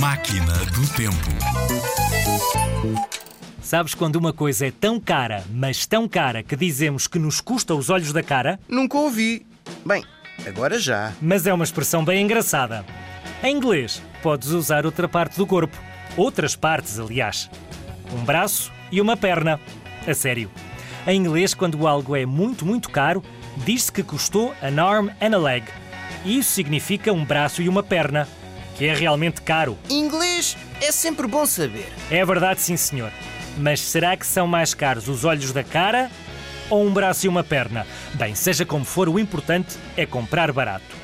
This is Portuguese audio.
Máquina do Tempo. Sabes quando uma coisa é tão cara, mas tão cara, que dizemos que nos custa os olhos da cara? Nunca ouvi. Bem, agora já. Mas é uma expressão bem engraçada. Em inglês, podes usar outra parte do corpo. Outras partes, aliás. Um braço e uma perna. A sério. Em inglês, quando algo é muito, muito caro, diz-se que custou an arm and a leg. E isso significa um braço e uma perna, que é realmente caro. Inglês é sempre bom saber. É verdade, sim, senhor. Mas será que são mais caros os olhos da cara ou um braço e uma perna? Bem, seja como for, o importante é comprar barato.